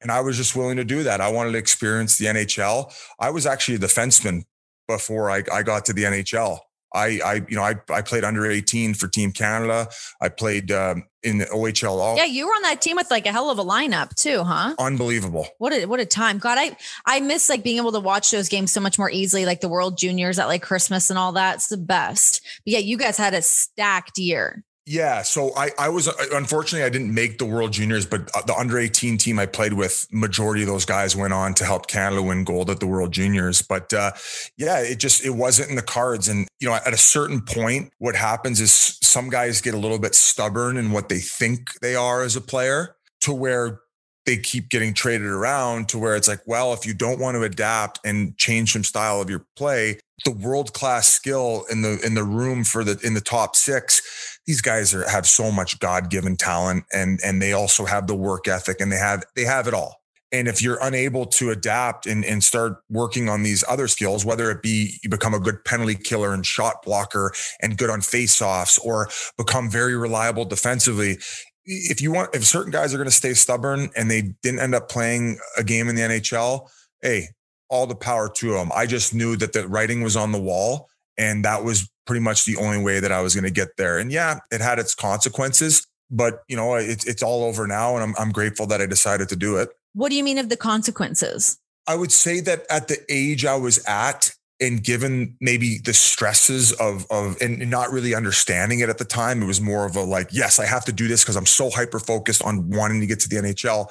And I was just willing to do that. I wanted to experience the NHL. I was actually a defenseman before I, I got to the NHL. I, I, you know, I, I played under 18 for Team Canada. I played um, in the OHL. All. Yeah, you were on that team with like a hell of a lineup too, huh? Unbelievable. What a what a time. God, I I miss like being able to watch those games so much more easily, like the World Juniors at like Christmas and all that. It's the best. But yeah, you guys had a stacked year. Yeah, so I I was unfortunately I didn't make the World Juniors, but uh, the under 18 team I played with, majority of those guys went on to help Canada win gold at the World Juniors. But uh, yeah, it just it wasn't in the cards. And you know, at a certain point, what happens is some guys get a little bit stubborn in what they think they are as a player, to where they keep getting traded around to where it's like, well, if you don't want to adapt and change some style of your play, the world class skill in the in the room for the in the top six, these guys are have so much God given talent and and they also have the work ethic and they have they have it all. And if you're unable to adapt and, and start working on these other skills, whether it be you become a good penalty killer and shot blocker and good on faceoffs or become very reliable defensively, if you want, if certain guys are going to stay stubborn and they didn't end up playing a game in the NHL, hey, all the power to them. I just knew that the writing was on the wall and that was pretty much the only way that I was going to get there. And yeah, it had its consequences, but you know, it's, it's all over now. And I'm, I'm grateful that I decided to do it. What do you mean of the consequences? I would say that at the age I was at, and given maybe the stresses of of and not really understanding it at the time it was more of a like yes i have to do this because i'm so hyper focused on wanting to get to the nhl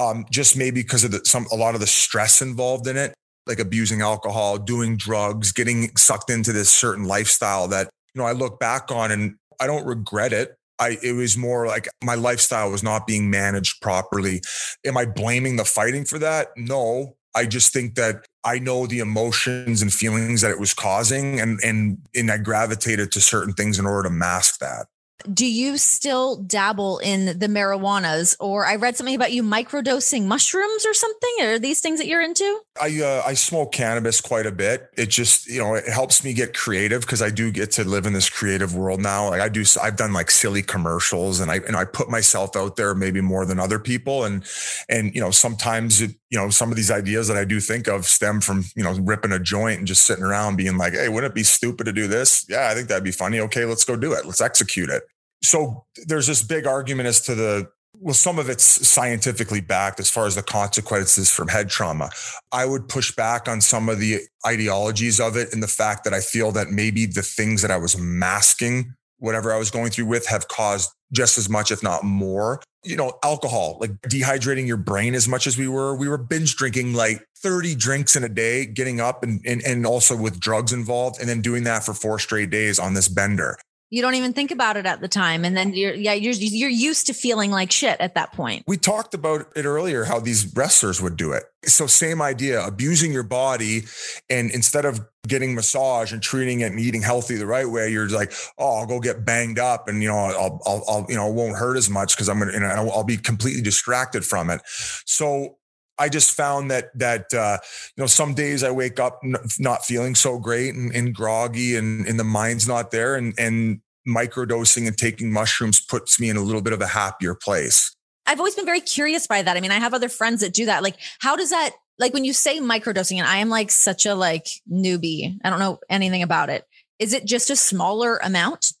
um, just maybe because of the some a lot of the stress involved in it like abusing alcohol doing drugs getting sucked into this certain lifestyle that you know i look back on and i don't regret it I, it was more like my lifestyle was not being managed properly. Am I blaming the fighting for that? No, I just think that I know the emotions and feelings that it was causing and and and I gravitated to certain things in order to mask that do you still dabble in the marijuanas? Or i read something about you microdosing mushrooms or something. Are these things that you're into? I uh, i smoke cannabis quite a bit. It just you know it helps me get creative because i do get to live in this creative world now. Like i do i've done like silly commercials and i and i put myself out there maybe more than other people. And and you know sometimes it you know some of these ideas that i do think of stem from you know ripping a joint and just sitting around being like hey wouldn't it be stupid to do this yeah i think that'd be funny okay let's go do it let's execute it so there's this big argument as to the well, some of it's scientifically backed as far as the consequences from head trauma. I would push back on some of the ideologies of it and the fact that I feel that maybe the things that I was masking, whatever I was going through with, have caused just as much, if not more. You know, alcohol, like dehydrating your brain as much as we were. We were binge drinking like 30 drinks in a day, getting up and, and, and also with drugs involved, and then doing that for four straight days on this bender you don't even think about it at the time. And then you're yeah you're you're used to feeling like shit at that point. We talked about it earlier how these wrestlers would do it. So same idea abusing your body and instead of getting massage and treating it and eating healthy the right way you're like oh i'll go get banged up and you know i'll i'll, I'll you know it won't hurt as much because i'm gonna you know, i'll be completely distracted from it. So I just found that that uh, you know some days I wake up n- not feeling so great and, and groggy and, and the mind's not there and and microdosing and taking mushrooms puts me in a little bit of a happier place. I've always been very curious by that. I mean, I have other friends that do that. Like, how does that like when you say microdosing and I am like such a like newbie, I don't know anything about it. Is it just a smaller amount?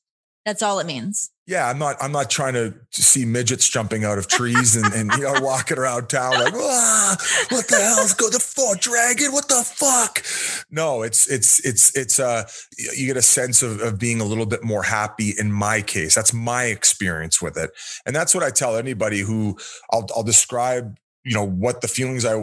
That's all it means yeah, I'm not. I'm not trying to, see midgets jumping out of trees and, and you know walking around town like, ah, what the hell's go the fuck dragon? What the fuck? No, it's it's it's it's uh you get a sense of of being a little bit more happy. In my case, that's my experience with it, and that's what I tell anybody who I'll I'll describe you know what the feelings I,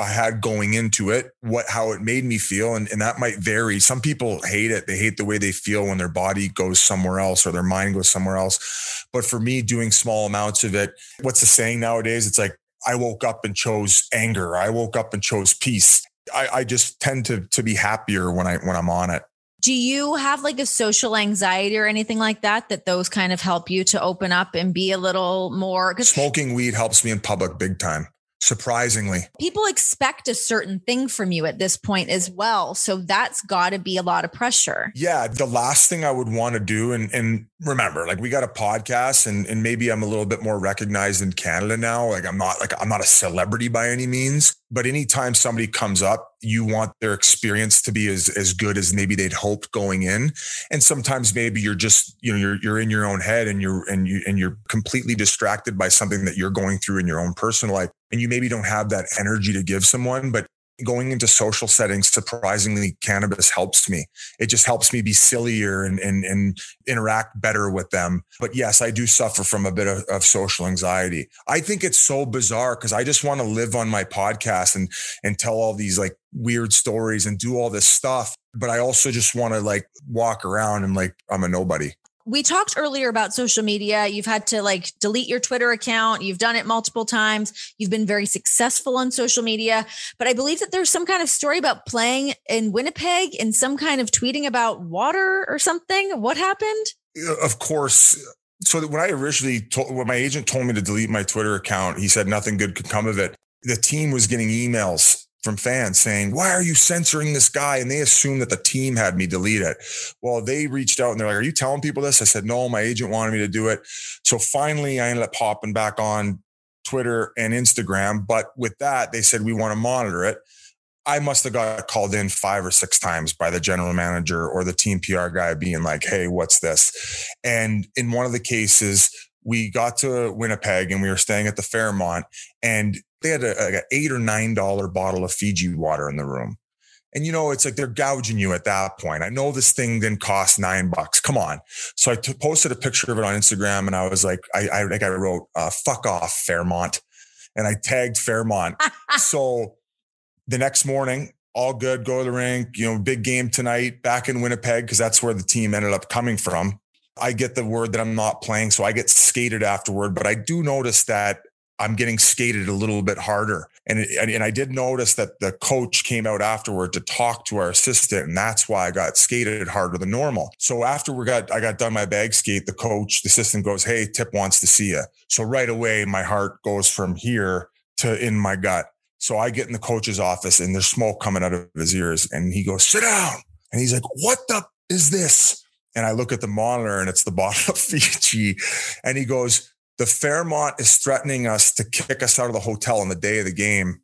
I had going into it what how it made me feel and, and that might vary. Some people hate it. They hate the way they feel when their body goes somewhere else or their mind goes somewhere else. But for me doing small amounts of it what's the saying nowadays? It's like i woke up and chose anger. I woke up and chose peace. I, I just tend to to be happier when i when i'm on it. Do you have like a social anxiety or anything like that that those kind of help you to open up and be a little more smoking weed helps me in public big time surprisingly. People expect a certain thing from you at this point as well. So that's got to be a lot of pressure. Yeah. The last thing I would want to do, and, and remember, like we got a podcast and, and maybe I'm a little bit more recognized in Canada now. Like I'm not like I'm not a celebrity by any means, but anytime somebody comes up, you want their experience to be as, as good as maybe they'd hoped going in. And sometimes maybe you're just, you know, you're, you're in your own head and you're, and you, and you're completely distracted by something that you're going through in your own personal life. And you maybe don't have that energy to give someone, but going into social settings, surprisingly, cannabis helps me. It just helps me be sillier and, and, and interact better with them. But yes, I do suffer from a bit of, of social anxiety. I think it's so bizarre because I just want to live on my podcast and, and tell all these like weird stories and do all this stuff. But I also just want to like walk around and like I'm a nobody we talked earlier about social media. You've had to like delete your Twitter account. You've done it multiple times. You've been very successful on social media. But I believe that there's some kind of story about playing in Winnipeg and some kind of tweeting about water or something. What happened? Of course. So when I originally told, when my agent told me to delete my Twitter account, he said nothing good could come of it. The team was getting emails from fans saying, Why are you censoring this guy? And they assumed that the team had me delete it. Well, they reached out and they're like, Are you telling people this? I said, No, my agent wanted me to do it. So finally, I ended up popping back on Twitter and Instagram. But with that, they said, We want to monitor it. I must have got called in five or six times by the general manager or the team PR guy being like, Hey, what's this? And in one of the cases, we got to Winnipeg and we were staying at the Fairmont and they had a, like an eight or nine dollar bottle of Fiji water in the room. And you know, it's like they're gouging you at that point. I know this thing didn't cost nine bucks. Come on. So I t- posted a picture of it on Instagram and I was like, I, I think I wrote, uh, fuck off, Fairmont. And I tagged Fairmont. so the next morning, all good, go to the rink, you know, big game tonight back in Winnipeg, because that's where the team ended up coming from. I get the word that I'm not playing, so I get skated afterward. But I do notice that I'm getting skated a little bit harder. And, and I did notice that the coach came out afterward to talk to our assistant, and that's why I got skated harder than normal. So after we got I got done my bag skate, the coach, the assistant goes, "Hey, Tip wants to see you." So right away, my heart goes from here to in my gut. So I get in the coach's office, and there's smoke coming out of his ears, and he goes, "Sit down." And he's like, "What the is this?" And I look at the monitor, and it's the bottle of Fiji, and he goes the Fairmont is threatening us to kick us out of the hotel on the day of the game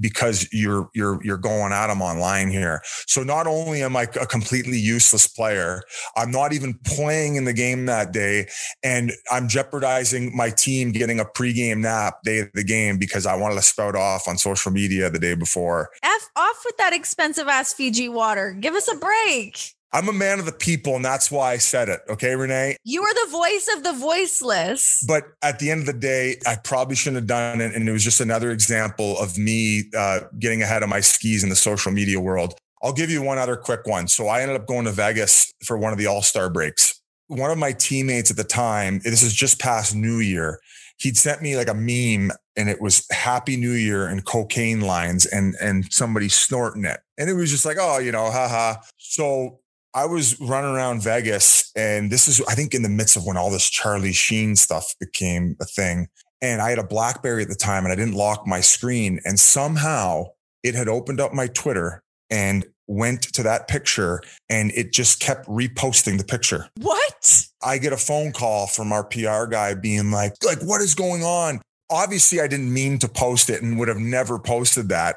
because you're you're you're going at them online here. So not only am I a completely useless player, I'm not even playing in the game that day, and I'm jeopardizing my team getting a pregame nap day of the game because I wanted to spout off on social media the day before. F off with that expensive ass Fiji water. Give us a break. I'm a man of the people, and that's why I said it. Okay, Renee? You are the voice of the voiceless. But at the end of the day, I probably shouldn't have done it. And it was just another example of me uh, getting ahead of my skis in the social media world. I'll give you one other quick one. So I ended up going to Vegas for one of the All Star breaks. One of my teammates at the time, this is just past New Year, he'd sent me like a meme and it was happy new year and cocaine lines and and somebody snorting it and it was just like oh you know haha so I was running around Vegas, and this is, I think, in the midst of when all this Charlie Sheen stuff became a thing. And I had a Blackberry at the time, and I didn't lock my screen. And somehow it had opened up my Twitter and went to that picture, and it just kept reposting the picture. What? I get a phone call from our PR guy being like, like, what is going on? Obviously, I didn't mean to post it and would have never posted that.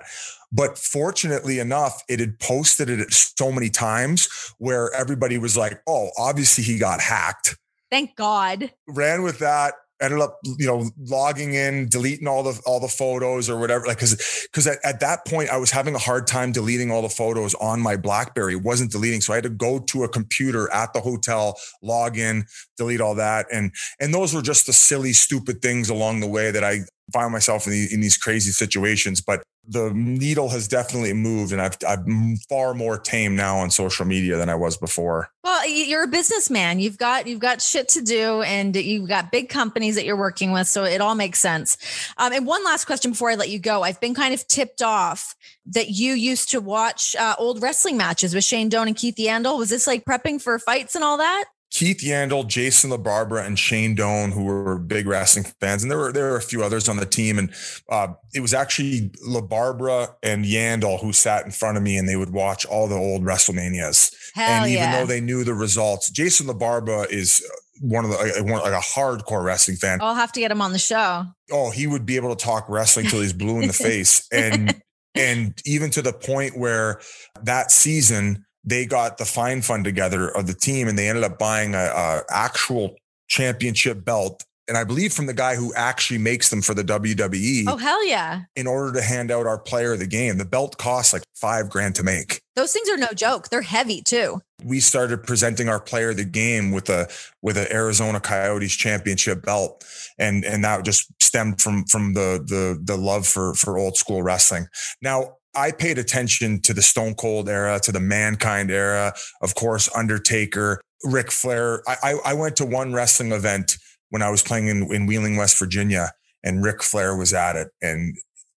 But fortunately enough, it had posted it so many times where everybody was like, oh, obviously he got hacked. Thank God. Ran with that ended up you know logging in deleting all the all the photos or whatever like because because at, at that point i was having a hard time deleting all the photos on my blackberry it wasn't deleting so i had to go to a computer at the hotel log in delete all that and and those were just the silly stupid things along the way that i find myself in, the, in these crazy situations but the needle has definitely moved and I've, I'm far more tame now on social media than I was before. Well, you're a businessman. You've got, you've got shit to do and you've got big companies that you're working with. So it all makes sense. Um, and one last question before I let you go. I've been kind of tipped off that you used to watch uh, old wrestling matches with Shane Doan and Keith Yandle. Was this like prepping for fights and all that? Keith Yandle, Jason LaBarbera, and Shane Doan, who were big wrestling fans, and there were there were a few others on the team, and uh, it was actually LaBarbera and Yandle who sat in front of me, and they would watch all the old WrestleManias. Hell and even yeah. though they knew the results, Jason LaBarbera is one of the like, one, like a hardcore wrestling fan. I'll have to get him on the show. Oh, he would be able to talk wrestling till he's blue in the face, and and even to the point where that season they got the fine fund together of the team and they ended up buying a, a actual championship belt and I believe from the guy who actually makes them for the WWE Oh hell yeah. in order to hand out our player of the game. The belt costs like five grand to make. Those things are no joke. They're heavy too. We started presenting our player of the game with a with an Arizona Coyotes championship belt, and and that just stemmed from from the the the love for for old school wrestling. Now I paid attention to the Stone Cold era, to the Mankind era, of course, Undertaker, Ric Flair. I, I, I went to one wrestling event when I was playing in, in Wheeling, West Virginia, and Ric Flair was at it. And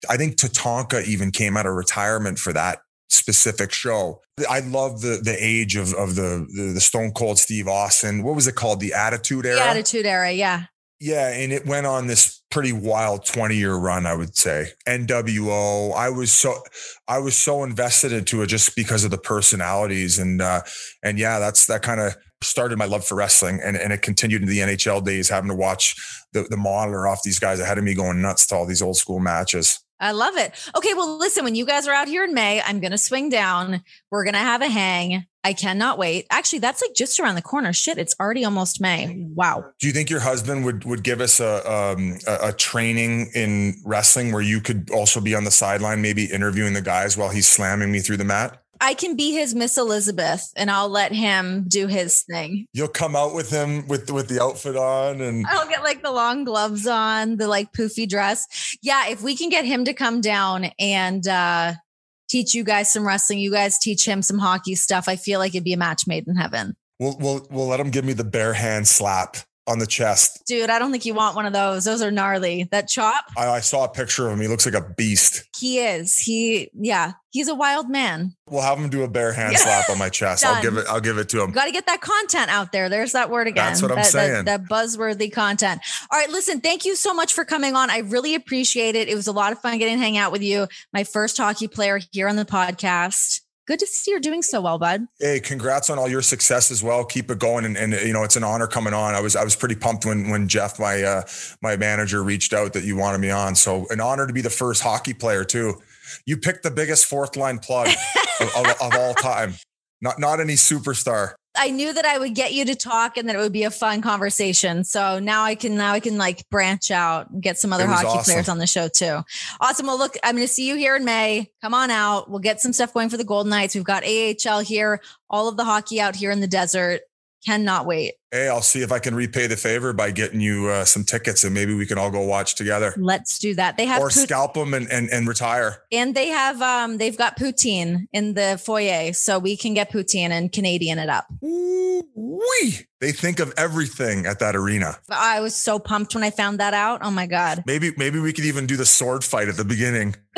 I think Tatanka even came out of retirement for that specific show. I love the the age of of the, the the Stone Cold Steve Austin. What was it called? The Attitude Era. The Attitude Era, yeah. Yeah, and it went on this pretty wild 20 year run, I would say. NWO. I was so I was so invested into it just because of the personalities. And uh and yeah, that's that kind of started my love for wrestling and, and it continued into the NHL days, having to watch the, the monitor off these guys ahead of me going nuts to all these old school matches. I love it. Okay, well, listen, when you guys are out here in May, I'm going to swing down. We're going to have a hang. I cannot wait. Actually, that's like just around the corner. Shit, it's already almost May. Wow. Do you think your husband would would give us a um, a, a training in wrestling where you could also be on the sideline, maybe interviewing the guys while he's slamming me through the mat? I can be his Miss Elizabeth and I'll let him do his thing. You'll come out with him with with the outfit on and I'll get like the long gloves on, the like poofy dress. Yeah, if we can get him to come down and uh teach you guys some wrestling, you guys teach him some hockey stuff. I feel like it'd be a match made in heaven. we'll we'll we'll let him give me the bare hand slap on the chest. Dude, I don't think you want one of those. Those are gnarly. That chop, I, I saw a picture of him. He looks like a beast. he is. He yeah, he's a wild man. We'll have him do a bare hand slap on my chest. I'll give it. I'll give it to him. Got to get that content out there. There's that word again. That's what I'm that, saying. That, that buzzworthy content. All right, listen, thank you so much for coming on. I really appreciate it. It was a lot of fun getting to hang out with you. My first hockey player here on the podcast. Good to see you're doing so well, bud. Hey, congrats on all your success as well. Keep it going, and, and you know it's an honor coming on. I was I was pretty pumped when when Jeff, my uh, my manager, reached out that you wanted me on. So an honor to be the first hockey player too. You picked the biggest fourth line plug of, of, of all time. Not not any superstar. I knew that I would get you to talk and that it would be a fun conversation. So now I can now I can like branch out and get some other hockey awesome. players on the show too. Awesome. Well, look, I'm going to see you here in May. Come on out. We'll get some stuff going for the Golden Knights. We've got AHL here, all of the hockey out here in the desert. Cannot wait. Hey, I'll see if I can repay the favor by getting you uh, some tickets, and maybe we can all go watch together, Let's do that. They have or pout- scalp them and, and and retire. and they have um they've got poutine in the foyer, so we can get poutine and Canadian it up. Wee! They think of everything at that arena. I was so pumped when I found that out. Oh my god. Maybe maybe we could even do the sword fight at the beginning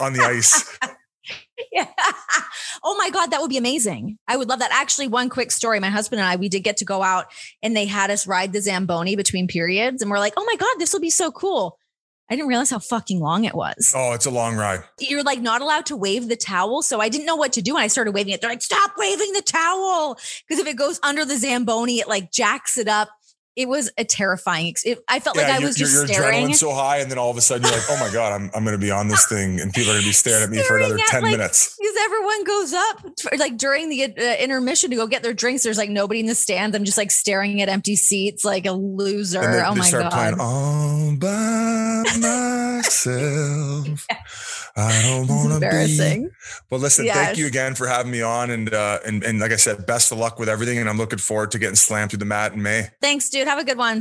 on the ice. Yeah. oh my God, that would be amazing. I would love that. Actually, one quick story. My husband and I, we did get to go out and they had us ride the Zamboni between periods. And we're like, oh my God, this will be so cool. I didn't realize how fucking long it was. Oh, it's a long ride. You're like not allowed to wave the towel. So I didn't know what to do. And I started waving it. They're like, stop waving the towel. Because if it goes under the Zamboni, it like jacks it up. It was a terrifying. ex- It, I felt like I your- was just your staring. adrenaline's so high, and then all of a sudden you're like, "Oh my god, I'm I'm going to be on this thing, and people are going to be staring at me for Staring another at, ten like, minutes." Because everyone goes up, for, like during the uh, intermission to go get their drinks. There's like nobody in the stands. I'm just like staring at empty seats, like a loser. They, oh they my god! playing all by myself. I don't want to be. embarrassing. Well, listen, Yes. thank you again for having me on, and uh, and and like I said, best of luck with everything, and I'm looking forward to getting slammed through the mat in May. Thanks, dude. Have a good one.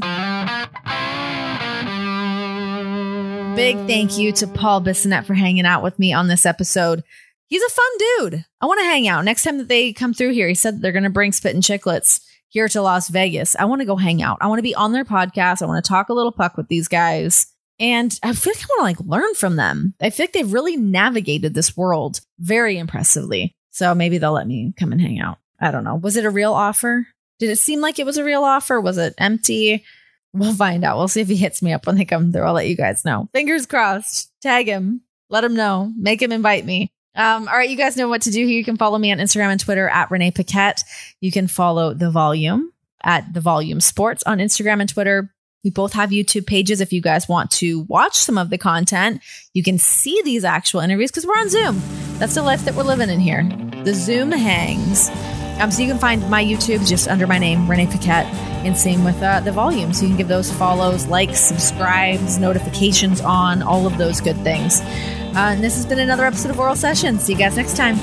Big thank you to Paul Bissonnette for hanging out with me on this episode. He's a fun dude. I want to hang out. Next time that they come through here, he said they're going to bring Spit and Chiclets here to Las Vegas. I want to go hang out. I want to be on their podcast. I want to talk a little puck with these guys. And I feel like I want to like learn from them. I feel like they've really navigated this world very impressively. So maybe they'll let me come and hang out. I don't know. Was it a real offer? Did it seem like it was a real offer? Was it empty? We'll find out. We'll see if he hits me up when they come through. I'll let you guys know. Fingers crossed. Tag him. Let him know. Make him invite me. Um, all right, you guys know what to do here. You can follow me on Instagram and Twitter at Renee Paquette. You can follow The Volume at The Volume Sports on Instagram and Twitter. We both have YouTube pages if you guys want to watch some of the content. You can see these actual interviews because we're on Zoom. That's the life that we're living in here. The Zoom hangs. Um, so you can find my YouTube just under my name, Renee Paquette, and same with uh, the volume. So you can give those follows, likes, subscribes, notifications on, all of those good things. Uh, and this has been another episode of Oral Sessions. See you guys next time.